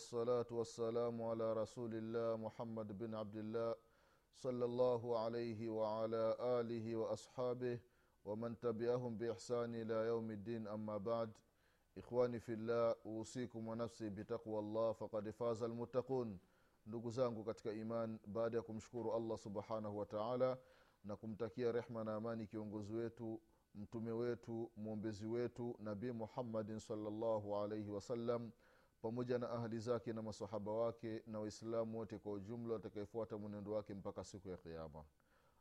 والصلاة والسلام على رسول الله محمد بن عبد الله صلى الله عليه وعلى آله وأصحابه ومن تبعهم بإحسان إلى يوم الدين أما بعد إخواني في الله أوصيكم ونفسي بتقوى الله فقد فاز المتقون ndugu zangu katika iman baada ya kumshukuru allah subhanahu wa taala na kumtakia rehma na amani kiongozi wetu mtume wetu mwombezi wetu nabii muhammadin salllahu alaihi wasallam pamoja na ahli zake na masahaba wake na waislamu wote kwa ujumla watakaefuata mwenendo wake mpaka siku ya kiama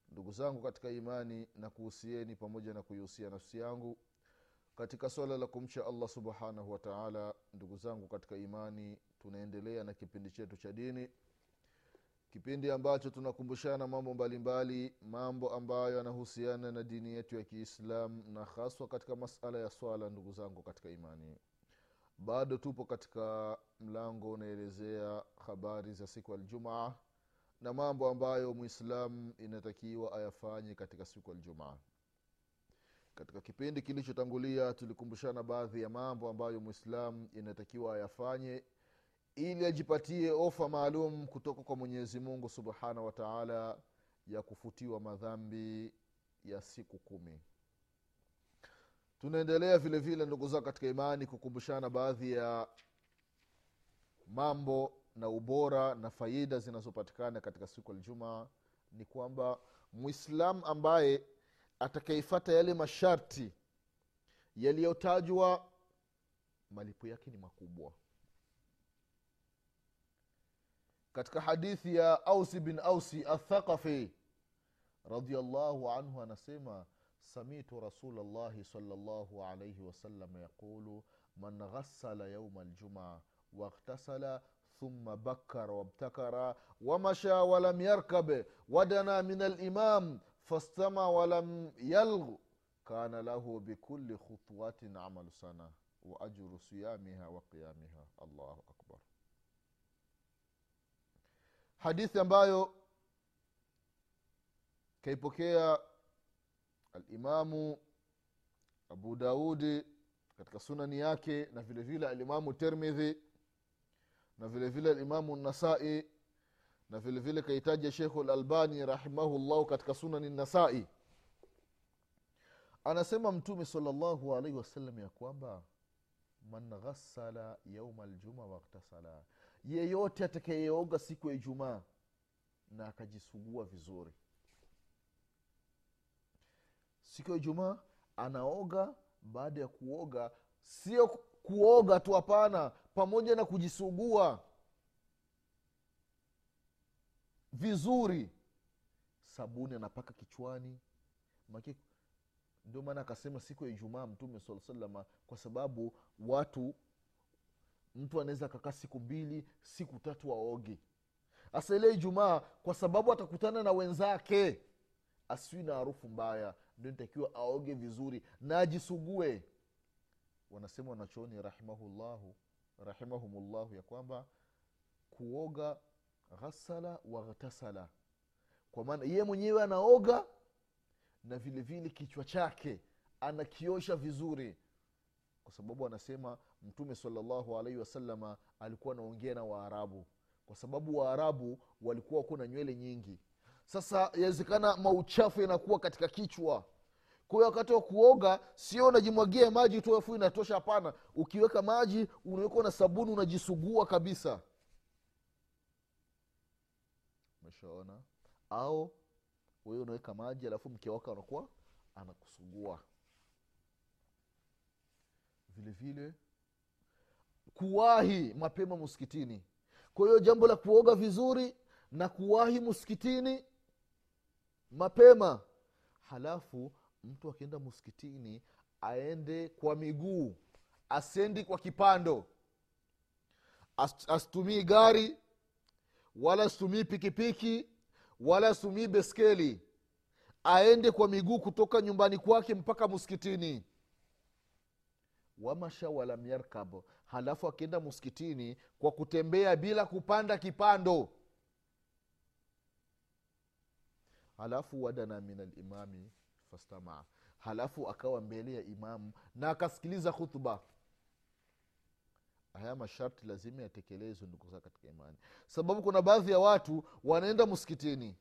ndugu zangu katika imani na kuhusieni pamoja na kuihusia nafsi yangu katika swala la kumcha allah subhanahu wataala ndugu zangu katika imani tunaendelea na kipindi chetu cha dini kipindi ambacho tunakumbushana mambo mbalimbali mambo ambayo yanahusiana na dini yetu ya kiislam na haswa katika masala ya swala ndugu zangu katika imani bado tupo katika mlango unaelezea habari za siku aljumaa na mambo ambayo mwislam inatakiwa ayafanye katika siku aljumaa katika kipindi kilichotangulia tulikumbushana baadhi ya mambo ambayo mwislam inatakiwa ayafanye ili ajipatie ofa maalum kutoka kwa mwenyezi mungu subhanahu wa taala ya kufutiwa madhambi ya siku kumi tunaendelea vile vile ndugu zao katika imani kukumbushana baadhi ya mambo na ubora na faida zinazopatikana katika siku aljumaa ni kwamba mwislam ambaye atakaefata yale masharti yaliyotajwa malipo yake ni makubwa. Katika hadithi ya ausi bin ausi athaqafi radiallahu anhu anasema samitu rasulllahi salllahu alaihi wasallam yaqulu man ghassala yauma aljumaa واغتسل ثم بكر وابتكر ومشى ولم يركب ودنا من الإمام فاستمع ولم يلغ كان له بكل خطوة عمل سنة وأجر صيامها وقيامها الله أكبر hadithi ambayo kaipokea alimamu abu daudi katika sunani yake na vile vile alimamu termidhi na vile vile alimamu nasai na vile vile kaitaja shekhu lalbani rahimahullahu katika sunani nasai anasema mtume salllahu alaihi wasallam ya kwamba man ghassala yauma ljuma waktasala yeyote atakayeoga siku ya ijumaa na akajisugua vizuri siku ya ijumaa anaoga baada ya kuoga sio kuoga tu hapana pamoja na kujisugua. Vizuri. Sabuni anapaka kichwani. Maki, ndio maana akasema siku ya ijumaa mtume saa salama kwa sababu watu mtu anaweza akakaa siku mbili siku tatu aoge. Hasa ile ijumaa kwa sababu atakutana na wenzake asiwi na harufu mbaya ndio aoge vizuri. Na ajisugue wanasema wanachooni rahimahullahu rahimahumullahu ya kwamba kuoga ghasala waghtasala kwa maana yeye mwenyewe anaoga na vile vile kichwa chake anakiosha vizuri. Kwa sababu anasema mtume salllahu alaihi wasalama alikuwa anaongea na waarabu. Kwa sababu waarabu walikuwa wako na nywele nyingi sasa yawezekana mauchafu yanakuwa katika kichwa. Kwa hiyo wakati wa kuoga sio unajimwagia maji tu afu inatosha hapana. Ukiweka maji unaweka na sabuni unajisugua kabisa. Umeshaona au wewe unaweka maji alafu mke wako anakuwa anakusugua. Vile vile kuwahi mapema msikitini. Kwa hiyo jambo la kuoga vizuri na kuwahi msikitini mapema. Halafu mtu akienda msikitini aende kwa miguu. Asiendi kwa kipando. Asitumii gari wala asitumii pikipiki wala asitumii beskeli. Aende kwa miguu kutoka nyumbani kwake mpaka msikitini wamasha walam yarkab halafu akienda msikitini kwa kutembea bila kupanda kipando halafu wadana min alimami fastamaa halafu akawa mbele ya imamu na akasikiliza khutba. Haya masharti lazima yatekelezwe ndukuza katika imani. Sababu kuna baadhi ya watu wanaenda msikitini.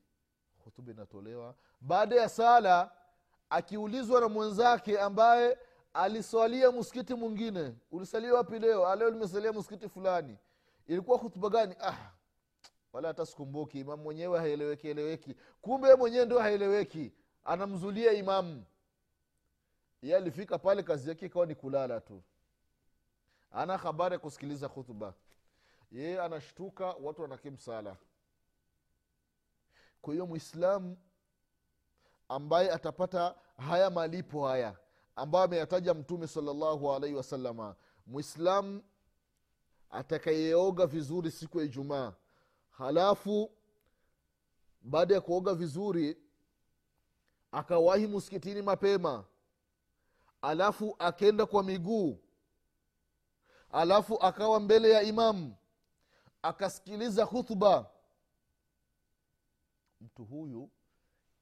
Hutuba inatolewa. Baada ya sala akiulizwa na mwenzake ambaye aliswalia msikiti mwingine. Ulisalia wapi leo? "Ah, leo limesalia msikiti fulani. Ilikuwa hutuba gani? Ah wala hata sikumbuki imamu mwenyewe haeleweki eleweki kumbe mwenyewe ndio haeleweki. Anamzulia imamu ye alifika pale kazi yake ikawa ni kulala tu. Ana habari ya kusikiliza hutuba yeye anashtuka watu wanakimsala kwa hiyo mwislamu ambaye atapata haya malipo haya ambayo ameyataja mtume salllahu alaihi wasalama mwislamu atakayeoga vizuri siku ya ijumaa halafu baada ya kuoga vizuri akawahi msikitini mapema. Alafu akenda kwa miguu. Alafu akawa mbele ya imamu akasikiliza khutba. Mtu huyu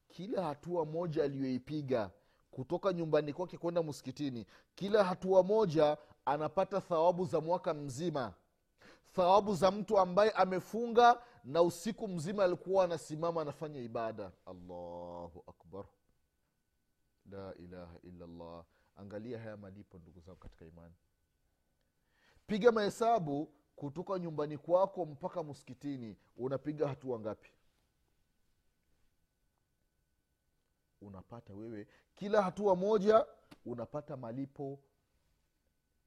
kila hatua moja aliyoipiga kutoka nyumbani kwake kwenda msikitini kila hatua moja anapata thawabu za mwaka mzima thawabu za mtu ambaye amefunga na usiku mzima alikuwa anasimama anafanya ibada. Allahu akbar. La ilaha illallah. Angalia haya malipo ndugu zangu katika imani. Piga mahesabu kutoka nyumbani kwako mpaka msikitini. Unapiga hatua ngapi? Unapata wewe kila hatua moja unapata malipo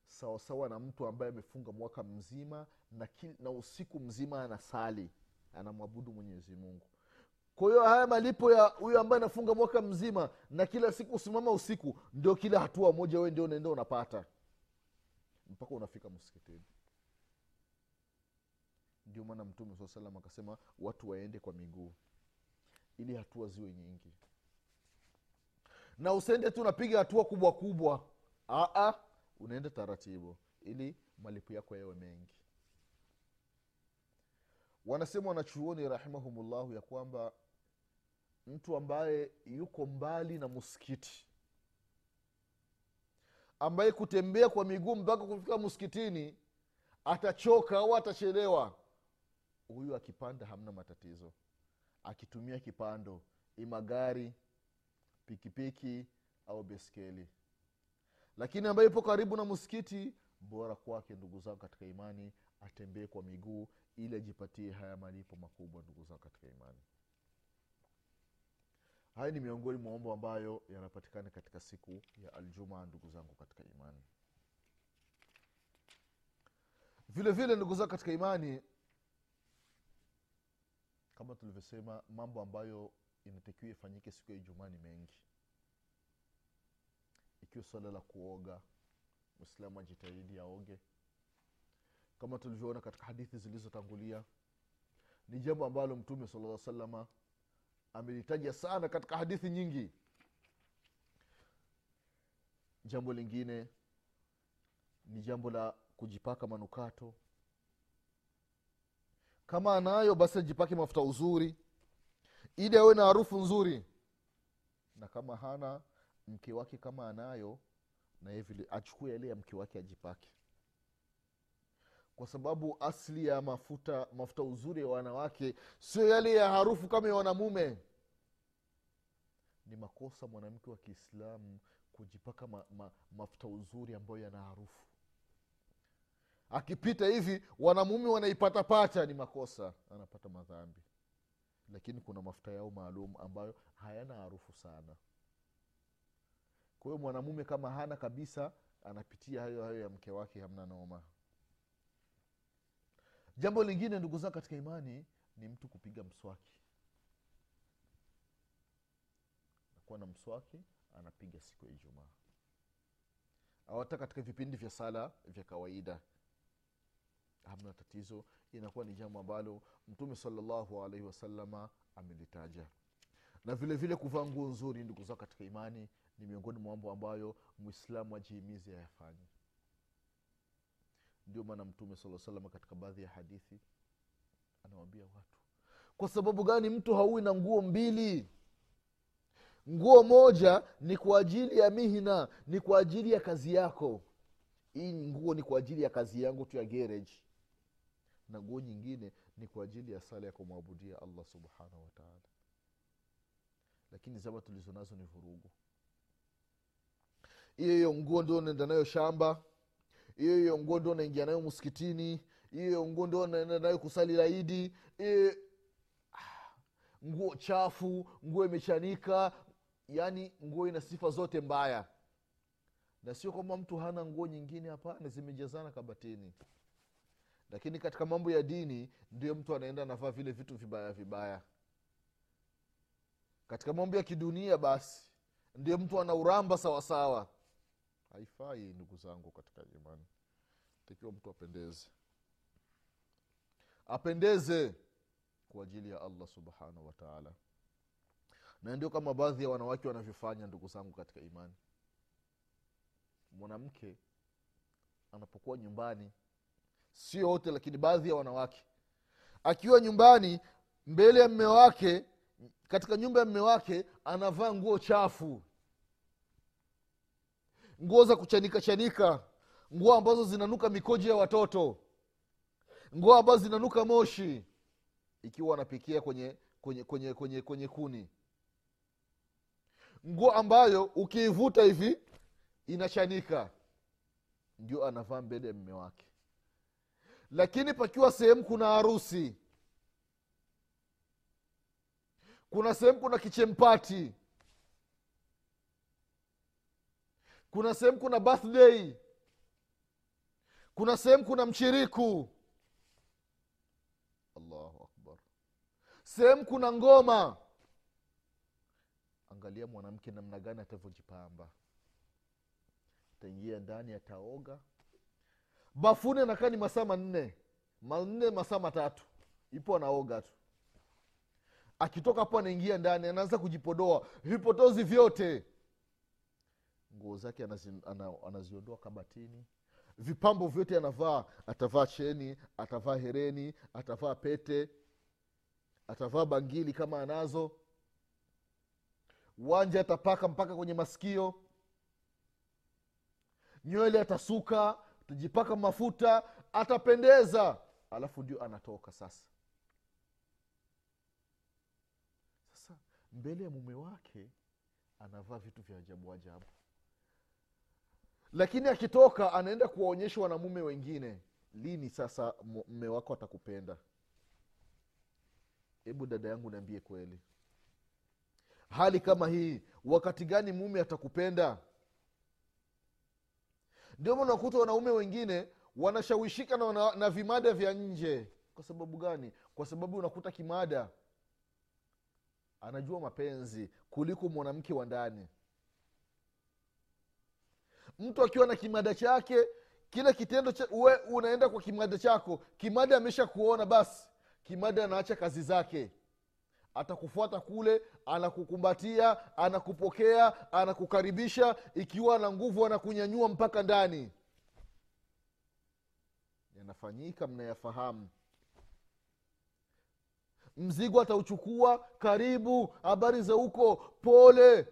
sawasawa na mtu ambaye amefunga mwaka mzima na, kil, na usiku mzima anasali anamwabudu mwenyezi mungu. Kwa hiyo haya malipo ya huyo ambaye anafunga mwaka mzima na kila siku usimama usiku ndio kila hatua moja wewe ndio unaenda unapata. Mpaka unafika msikitini. Ndio maana mtume saa salam akasema watu waende kwa miguu. Ili hatua ziwe nyingi. Na usende tu unapiga hatua kubwa kubwa. Aa, unaenda taratibu. Ili malipo yako yawe mengi wanasema wanachuoni rahimahumullahu ya kwamba mtu ambaye yuko mbali na msikiti ambaye kutembea kwa miguu mpaka kufika msikitini atachoka au atachelewa huyu akipanda hamna matatizo. Akitumia kipando ima gari pikipiki au beskeli lakini ambaye yupo karibu na msikiti bora kwake ndugu zangu katika imani atembee kwa miguu ili ajipatie haya malipo makubwa ndugu zao katika imani. Haya ni miongoni mwa mambo ambayo yanapatikana katika siku ya aljumaa ndugu zangu katika imani. Vile vile ndugu zao katika imani kama tulivyosema mambo ambayo inatakiwa ifanyike siku ya ijumaa ni mengi. Ikiwa swala la kuoga mwislamu ajitahidi aoge kama tulivyoona katika hadithi zilizotangulia ni jambo ambalo mtume sala salama amelitaja sana katika hadithi nyingi. Jambo lingine ni jambo la kujipaka manukato. Kama anayo basi ajipake mafuta uzuri ili awe na harufu nzuri. Na kama hana mke wake kama anayo na yeye vile achukue yale ya mke wake ajipake kwa sababu asli ya mafuta mafuta uzuri ya wanawake sio yale ya harufu kama ya wanamume. Ni makosa mwanamke wa kiislamu kujipaka ma, ma, mafuta uzuri ambayo yana harufu. Akipita hivi wanamume wanaipatapata ni makosa. Anapata madhambi. Lakini kuna mafuta yao maalum ambayo hayana harufu sana. Kwa hiyo mwanamume kama hana kabisa anapitia hayo hayo ya mke wake hamna noma jambo lingine ndugu zangu katika imani ni mtu kupiga mswaki. Nakuwa na mswaki anapiga siku ya ijumaa. Au hata katika vipindi vya sala vya kawaida hamna tatizo. Inakuwa ni jambo ambalo mtume salallahu alaihi wasalama amelitaja. Na vile vile kuvaa nguo nzuri ndugu zao katika imani ni miongoni mwa mambo ambayo mwislamu ajihimizi ayafanye ndio maana mtume saa salama katika baadhi ya hadithi anawambia watu kwa sababu gani mtu hauwi na nguo mbili? Nguo moja ni kwa ajili ya mihna ni kwa ajili ya kazi yako. Hii nguo ni kwa ajili ya kazi yangu tu ya gereji na nguo nyingine ni kwa ajili ya sala ya kumwabudia allah subhanahu wataala lakini zama tulizo nazo ni vurugu. Hiyo hiyo nguo ndio unaenda nayo shamba hiyo hiyo nguo ndio naingia nayo msikitini hiyo nguo ndio naenda nayo kusali laidi hiyo nguo chafu nguo imechanika. Yaani nguo ina sifa zote mbaya. Na sio kwamba mtu hana nguo nyingine hapana zimejazana kabatini. Lakini katika mambo ya dini ndio mtu anaenda anavaa vile vitu vibaya vibaya. Katika mambo ya kidunia basi ndio mtu ana uramba sawasawa haifai ndugu zangu katika imani. Takiwa mtu apendeze. Apendeze kwa ajili ya allah subhanahu wataala na ndio kama baadhi ya wanawake wanavyofanya ndugu zangu katika imani. Mwanamke anapokuwa nyumbani sio wote lakini baadhi ya wanawake. Akiwa nyumbani mbele ya mme wake katika nyumba ya mme wake anavaa nguo chafu nguo za kuchanika chanika nguo ambazo zinanuka mikoji ya watoto nguo ambazo zinanuka moshi ikiwa wanapikia kwenye kwenye kwenye kwenye kwenye kuni. Nguo ambayo ukiivuta hivi inachanika. Ndio anavaa mbele ya mme wake. Lakini pakiwa sehemu kuna harusi kuna sehemu kuna kichempati kuna sehemu kuna birthday. Kuna sehemu kuna mchiriku allahu akbar. Sehemu kuna ngoma. Angalia mwanamke namna gani atavyojipamba. Ataingia ndani ataoga. Bafuni anakaa ni masaa manne. Manne masaa matatu. Ipo anaoga tu. Akitoka hapo anaingia ndani anaanza kujipodoa. Vipotozi vyote nguo zake anazi, anaziondoa kabatini. Vipambo vyote anavaa atavaa cheni atavaa hereni atavaa pete atavaa bangili kama anazo. Wanja atapaka mpaka kwenye masikio. Nywele atasuka atajipaka mafuta atapendeza. Alafu ndio anatoka sasa. Sasa mbele ya mume wake anavaa vitu vya ajabu ajabu lakini akitoka anaenda kuwaonyesha wanamume wengine lini sasa mme wako atakupenda? Hebu dada yangu niambie kweli. Hali kama hii wakati gani mume atakupenda? Ndio ma unakuta wanaume wengine wanashawishika na, na, na vimada vya nje. Kwa sababu gani? Kwa sababu unakuta kimada. Anajua mapenzi kuliko mwanamke wa ndani mtu akiwa na kimada chake kile kitendo cha, uwe unaenda kwa kimada chako kimada amesha kuona basi kimada anaacha kazi zake. Atakufuata kule anakukumbatia anakupokea anakukaribisha ikiwa na nguvu anakunyanyua mpaka ndani. Yanafanyika mnayafahamu. Mzigo atauchukua karibu habari za huko pole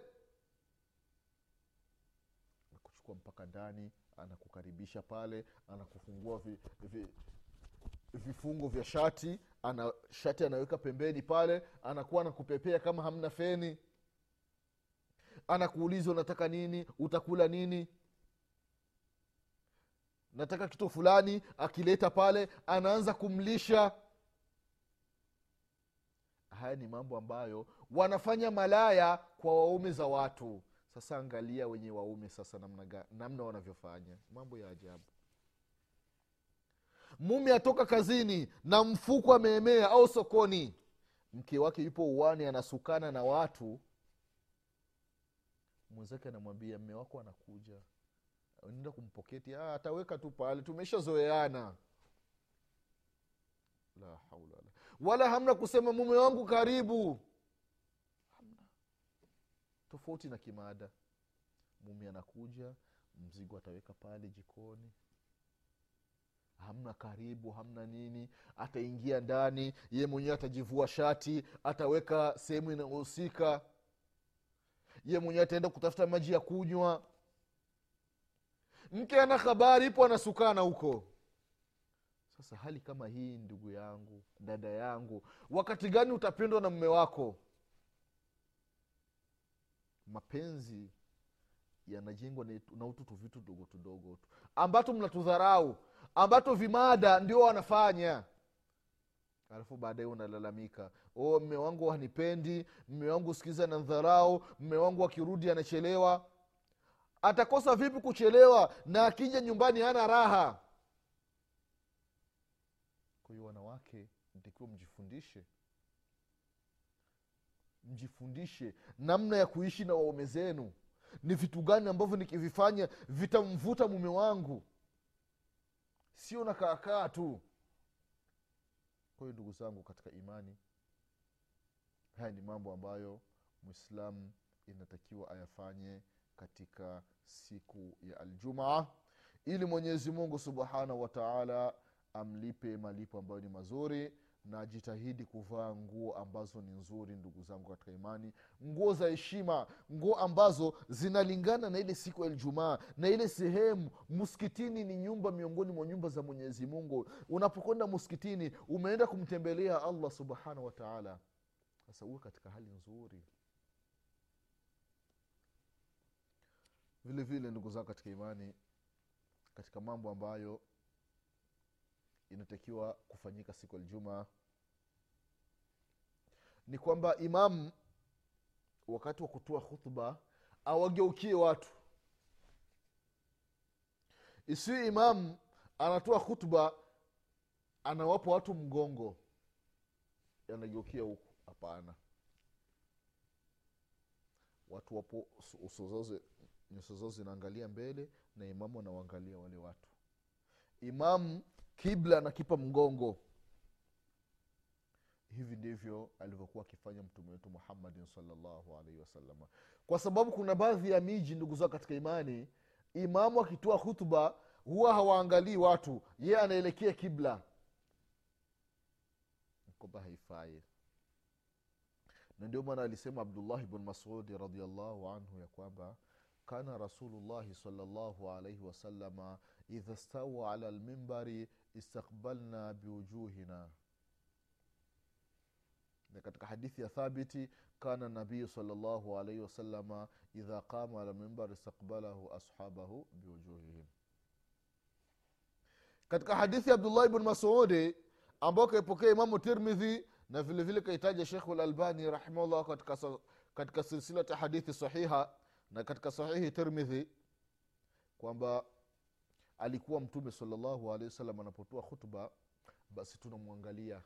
anakuchukua ndani anakukaribisha pale anakufungua vi, vi, vifungo vya shati ana shati anaweka pembeni pale anakuwa anakupepea kama hamna feni. Anakuuliza unataka nini utakula nini? Nataka kitu fulani akileta pale anaanza kumlisha. Haya ni mambo ambayo wanafanya malaya kwa waume za watu sasa angalia wenye waume sasa namna, namna wanavyofanya. Mambo ya ajabu. Mume atoka kazini na mfuko ameemea au sokoni. Mke wake yupo uwani anasukana na watu. Mwenzake anamwambia mme wako anakuja. Nenda kumpoketi ah, ataweka tu pale tumeshazoeana. La haula wala hamna kusema mume wangu karibu tofauti na kimada mume anakuja mzigo ataweka pale jikoni. Hamna karibu hamna nini ataingia ndani ye mwenyewe atajivua shati ataweka sehemu inayohusika. Ye mwenyewe ataenda kutafuta maji ya kunywa. Mke ana habari ipo anasukana huko. Sasa hali kama hii ndugu yangu dada yangu wakati gani utapendwa na mme wako mapenzi yanajengwa na ututu vitu dogo tudogo tu. Ambato mnatudharau ambato vimada ndio wanafanya. Alafu baadaye unalalamika o mme wangu hanipendi mme wangu sikiza na dharau mme wangu akirudi anachelewa. Atakosa vipi kuchelewa na akija nyumbani hana raha? Kwa hiyo wanawake ntakiwa mjifundishe mjifundishe namna ya kuishi na waume zenu. Ni vitu gani ambavyo nikivifanya vitamvuta mume wangu? Sio na kaakaa tu. Kwa hiyo ndugu zangu katika imani haya ni mambo ambayo mwislamu inatakiwa ayafanye katika siku ya aljumaa ili mwenyezi mungu subhanahu wataala amlipe malipo ambayo ni mazuri na jitahidi kuvaa nguo ambazo ni nzuri ndugu zangu katika imani. Nguo za heshima nguo ambazo zinalingana na ile siku ya ijumaa na ile sehemu msikitini ni nyumba miongoni mwa nyumba za mwenyezi mungu. Unapokwenda msikitini umeenda kumtembelea allah subhanahu wataala sasa uwe katika hali nzuri. Vile vile ndugu zangu katika imani katika mambo ambayo inatakiwa kufanyika siku ya ljumaa ni kwamba imamu wakati wa kutoa khutba awageukie watu. Isiyo imamu anatoa khutba anawapa watu mgongo. Anageukia huku. Hapana. Watu wapo uso nyuso zao zinaangalia mbele na imamu anawaangalia wale watu. Imamu kibla anakipa mgongo. Hivi ndivyo alivyokuwa akifanya mtume wetu muhammadin salllahu alaihi wasalama kwa sababu kuna baadhi ya miji ndugu zao katika imani imamu akitoa hutuba huwa hawaangalii watu. Ye anaelekea kibla. Kwamba haifai. Na ndio maana alisema abdullahi bnu masudi radiallahu anhu ya kwamba kana rasulullahi salllahu alaihi wasalama idha stawa ala lmimbari istakbalna biwujuhina. Na katika hadithi ya thabiti kana nabiyu salllahu alaihi wasalama idha qama ala mimbar istakbalahu ashabahu biwujuhihim. Katika hadithi ya abdullahi bnu masudi ambayo kaipokea imamu tirmidhi na vile vile kaitaja shekhu lalbani rahimahullah katika, katika silsilati hadithi sahiha na katika sahihi tirmidhi kwamba alikuwa mtume salllahu alehi wasallam anapotoa khutba basi tunamwangalia.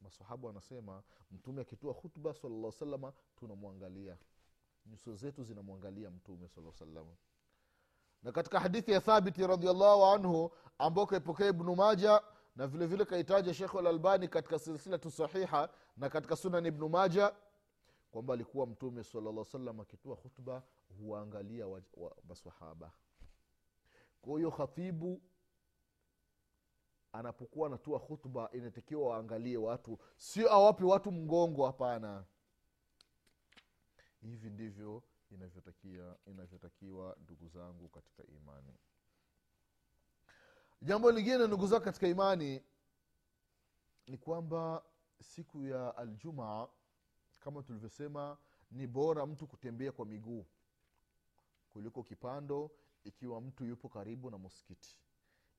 Masahaba wanasema mtume akitoa khutba salllah salama tunamwangalia. Nyuso zetu zinamwangalia mtume saa salama na katika hadithi ya thabiti radiallahu anhu ambao kaipokea ibnu maja na vile vile kaitaja shekhu alalbani katika silsilatu sahiha na katika sunan ibnu maja kwamba alikuwa mtume salllah salam akitoa khutba huwaangalia wa, wa, masahaba kwa hiyo khatibu anapokuwa anatoa khutba inatakiwa waangalie watu. Sio awape watu mgongo hapana. Hivi ndivyo inavyotakia inavyotakiwa ndugu zangu katika imani. Jambo lingine ndugu zangu katika imani ni kwamba siku ya aljumaa kama tulivyosema ni bora mtu kutembea kwa miguu kuliko kipando ikiwa mtu yupo karibu na muskiti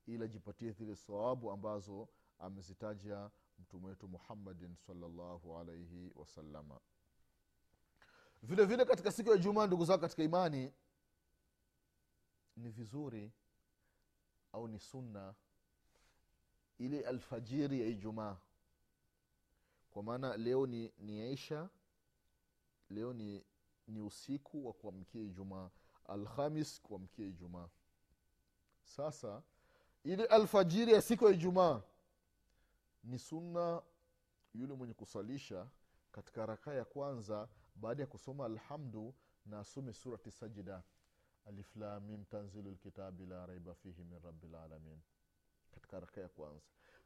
ili ajipatie zile sawabu ambazo amezitaja mtume wetu muhammadin salllahu alaihi wasalama vile vile katika siku ya ijumaa ndugu zao katika imani ni vizuri au ni sunna ile alfajiri ya ijumaa. Kwa maana leo ni, ni aisha leo ni, ni usiku wa kuamkia ijumaa. Alhamis kuamkia ijumaa. Sasa ile alfajiri ya siku ya ijumaa ni sunna yule mwenye kusalisha katika rakaa ya kwanza baada ya kusoma alhamdu na asome surati sajida aliflamim tanzilu lkitabi la raiba fihi min rabilalamin katika rakaa ya kwanza.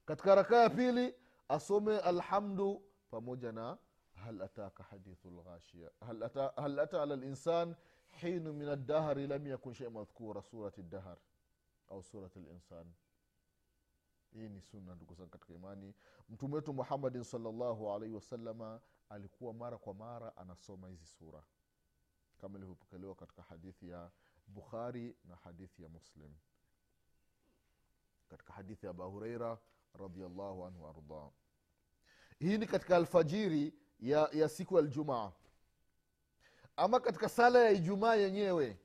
Katika rakaa ya pili asome alhamdu pamoja na hal ataka hadithu lghashia hal ata, ala linsan hinu min adahari lam yakun shei madhkura surati dahar au surati linsan hii ni sunna ndugu zangu katika imani. Mtume wetu muhammadin salllahu alaihi wasalama alikuwa mara kwa mara anasoma hizi sura. Kama ilivyopokelewa katika hadithi ya bukhari na hadithi ya muslim. Katika hadithi ya abu hureira radiallahu anhu waardah hii ni katika alfajiri ya, ya siku ya ljumaa ama katika sala ya ijumaa yenyewe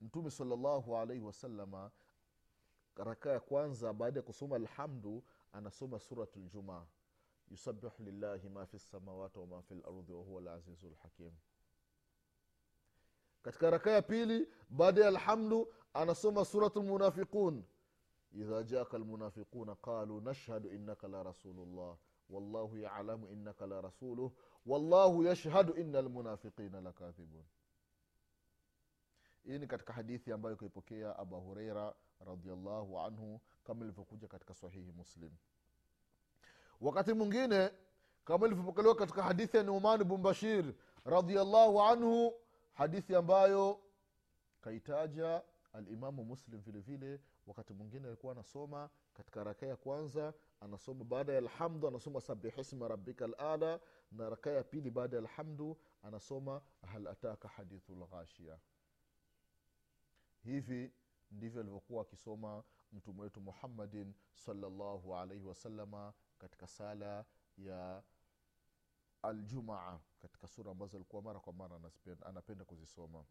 mtume salllahu alaihi wasalama raka ya kwanza baada ya kusoma alhamdu anasoma surat ljumaa yusabihu lillahi ma fi lsamawati wama fi lardhi wahuwa lazizu lhakim katika raka ya pili baada ya alhamdu anasoma surat lmunafiqun idha jaka lmunafiquna qalu nashhadu innaka la rasulullah wallahu yalamu innaka la rasuluh. Wallahu yashhadu ina lmunafiqina lakadhibun hii ni katika hadithi ambayo kaipokea abu hureira radiallahu anhu kama ilivyokuja katika sahihi muslim. Wakati mwingine kama ilivyopokelewa katika hadithi ya numan bn bashir radiallahu anhu hadithi ambayo kaitaja alimamu muslim vile vile wakati mwingine alikuwa anasoma katika raka ya kwanza anasoma baada ya alhamdu anasoma sabihisma rabika lala na raka ya pili baada ya alhamdu anasoma hal ataka hadithu lghashia hivi ndivyo alivyokuwa akisoma mtume wetu muhammadin salllahu alaihi wasalama katika sala ya aljumaa katika sura ambazo alikuwa mara kwa mara anapenda, kuzisoma.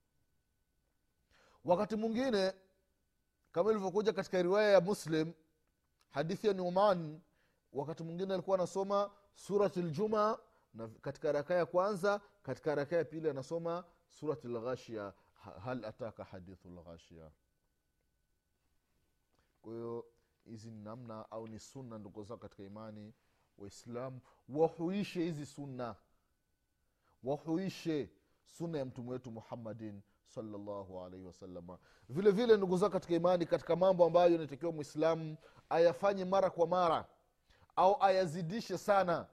Wakati mwingine kama ilivyokuja katika riwaya ya muslim hadithi ya numan wakati mwingine alikuwa anasoma surat ljumaa na katika raka ya kwanza katika raka ya pili anasoma surat lghashia hal ataka hadithu lghashia kwa hiyo hizi ni namna au ni sunna ndugu zao katika imani waislamu wahuishe hizi sunna. Wahuishe sunna ya mtume wetu muhammadin salllahu alaihi vile vile ndugu zao katika imani katika mambo ambayo inatakiwa mwislamu ayafanye mara kwa mara au ayazidishe sana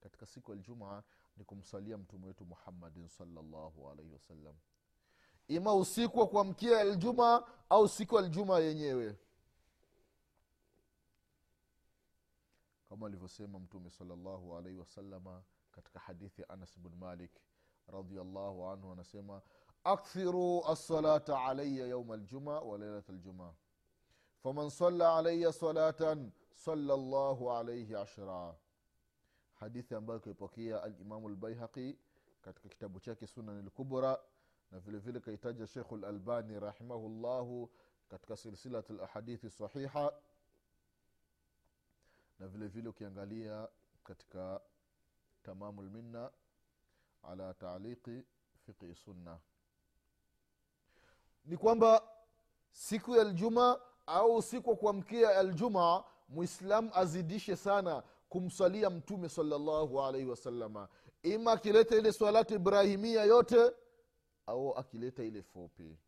katika siku ya ljumaa ni kumsalia mtume wetu muhammadin salllahu wasallam ima usiku wa kuamkia aljumaa au siku ya aljumaa yenyewe. Kama alivyosema mtume salllahu alaihi wasalama katika hadithi ya anas bn malik radiallahu anhu anasema akthiru alsalata alaya yauma aljumaa wa leilat aljumaa faman salla alaya salatan sala llahu alaihi ashra. Hadithi ambayo kaipokea alimamu lbaihaqi katika kitabu chake sunan lkubra na vile vile kaitaja shekhu lalbani rahimahullahu katika silsilat lahadithi sahiha. Na vile vile ukiangalia katika tamamu lminna ala taaliqi ni kwamba siku ya ljuma au siku wa kuamkia aljumaa mwislamu azidishe sana kumswalia mtume salallahu alaihi wasalama ima akileta ile swalati ibrahimia yote au akileta ile fupi.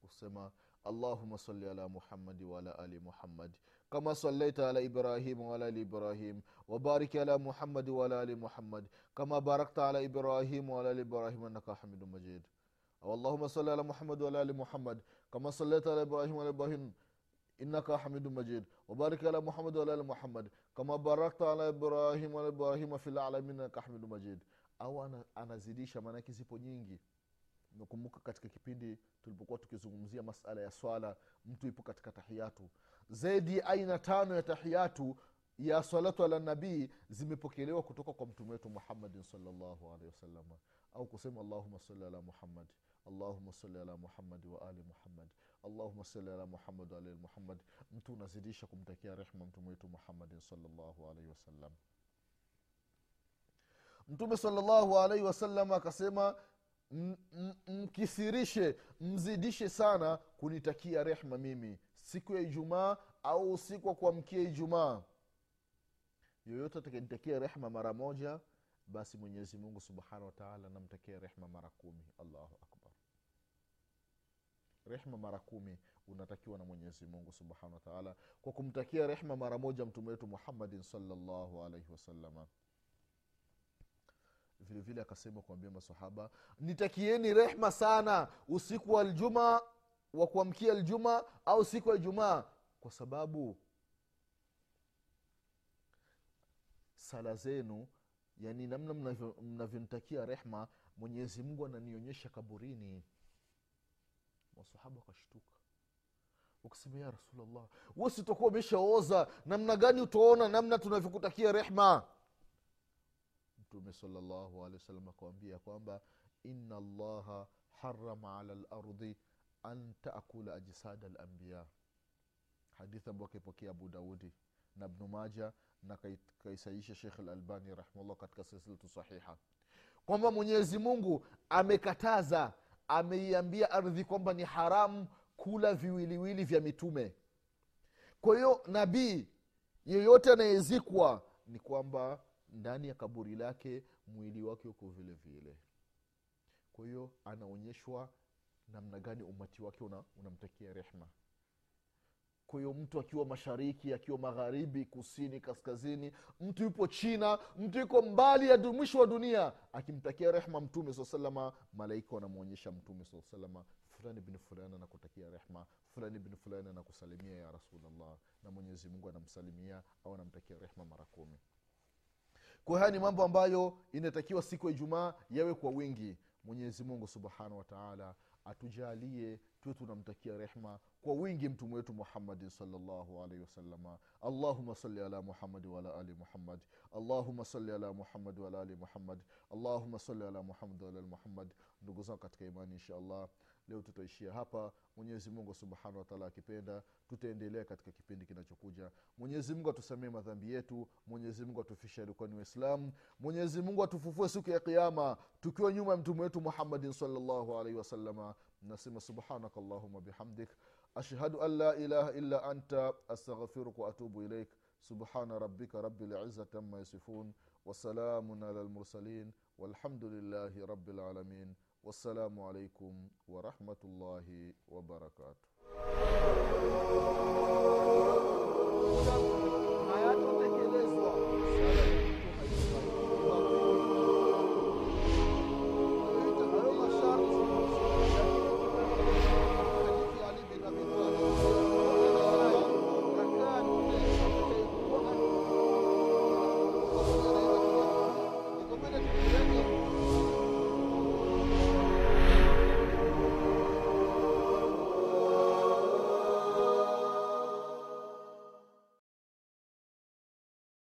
Kusema allahuma sali ala muhammadi waala ali muhammadi kama sallaita ala ibrahim waala ali ibrahim wabarik ala muhammadi waala ali muhammadi kama barakta ala ibrahim waala ali ibrahim annaka hamidu majid allahuma sali ala muhammad waala ali muhammad. Kama sallaita ala ibrahim waala ibrahim innaka hamidu majid. Wabarik ala muhammad waala ali muhammad. Kama barakta ala ibrahim waala ibrahima fi lalamin innaka hamidu majid. Au anazidisha maanake zipo nyingi. Nakumbuka katika kipindi tulipokuwa tukizungumzia masala ya swala mtu ipo katika tahiyatu. Zaidi aina tano ya tahiyatu ya salatu ala nabii zimepokelewa kutoka kwa mtume wetu muhammadin salllahu alehi wasalama au kusema allahuma sali ala muhammadi allahuma sali ala muhammadi wa ali allahuma sali ala muhammad wa ali mtu unazidisha kumtakia rehma mtume wetu muhammadin salllahu alaihi wasallam mtume salllahu alaihi wasallam akasema mkisirishe mzidishe sana kunitakia rehma mimi. Siku ya ijumaa au usiku wa kuamkia ijumaa. Yoyote atakanitakia rehma mara moja basi mwenyezi mungu subhanahu wataala namtakia rehma mara kumi. Allahu akbar rehma mara kumi unatakiwa na mwenyezi mungu subhanahu wataala kwa kumtakia rehma mara moja mtume wetu muhammadin salllahu alaihi wasalama vile akasema kuambia masahaba nitakieni rehma sana usiku wa ljuma wa kuamkia ljuma au siku ya ijumaa kwa sababu sala zenu yani namna mnavyo- mnavyonitakia rehma mwenyezi mungu ananionyesha kaburini masahaba wakashtuka. Wakasema ya rasulllah wesi utakuwa umeshaoza namna gani utaona namna tunavyokutakia rehma? Mtume salllahu akawambia kwamba ina llaha harama ala lardi an taakula ajsada lambiya hadithi ambayo akaipokea abu daudi na bnu maja na kaisaisha shekh lalbani rahimahullah katika silsilatu sahiha. Kwamba mwenyezi mungu amekataza ameiambia ardhi kwamba ni haramu kula viwiliwili vya mitume. Kwa hiyo nabii yeyote anayezikwa ni kwamba ndani ya kaburi lake mwili wake uko vile vile. Kwa hiyo anaonyeshwa namna gani umati wake una- unamtakia rehma kwa hiyo mtu akiwa mashariki akiwa magharibi kusini kaskazini mtu yupo china mtu yuko mbali ya mwisho wa dunia akimtakia rehma mtume saa salama malaika wanamwonyesha mtume saa salama fulani bin fulani anakutakia rehma fulani bin fulani anakusalimia ya rasulllah na mwenyezi mungu anamsalimia au anamtakia rehma mara kumi. Kwa haya ni mambo ambayo inatakiwa siku ya ijumaa yawe kwa wingi. Mwenyezi mungu subhanahu wataala atujalie tuwe tunamtakia rehma kwa wingi mtume wetu muhammadin salllahu alaihi wasalama allahuma sali ala muhammadi waala ali muhammad. Allahuma sali ala muhammadi waala ali muhammad. Allahuma sali ala muhammadi waala ali muhammad. Ndugu zangu katika imani insha allah leo tutaishia hapa. Mwenyezi mungu subhanahu wataala akipenda tutaendelea katika kipindi kinachokuja. Mwenyezi mungu atusamee madhambi yetu. Mwenyezi mungu atufishe alikuwa ni waislamu mwenyezi mungu atufufue siku ya kiama tukiwa nyuma ya mtume wetu muhammadin salllahu alaihi wasalama nasema subhanaka llahuma bihamdik. Ashhadu an la ilaha illa anta astaghfiruka waatubu ilaik subhana rabika rabi ama yasifun wasalamun ala lmursalin walhamdu lillahi والسلام عليكم ورحمة الله وبركاته Hayat zor.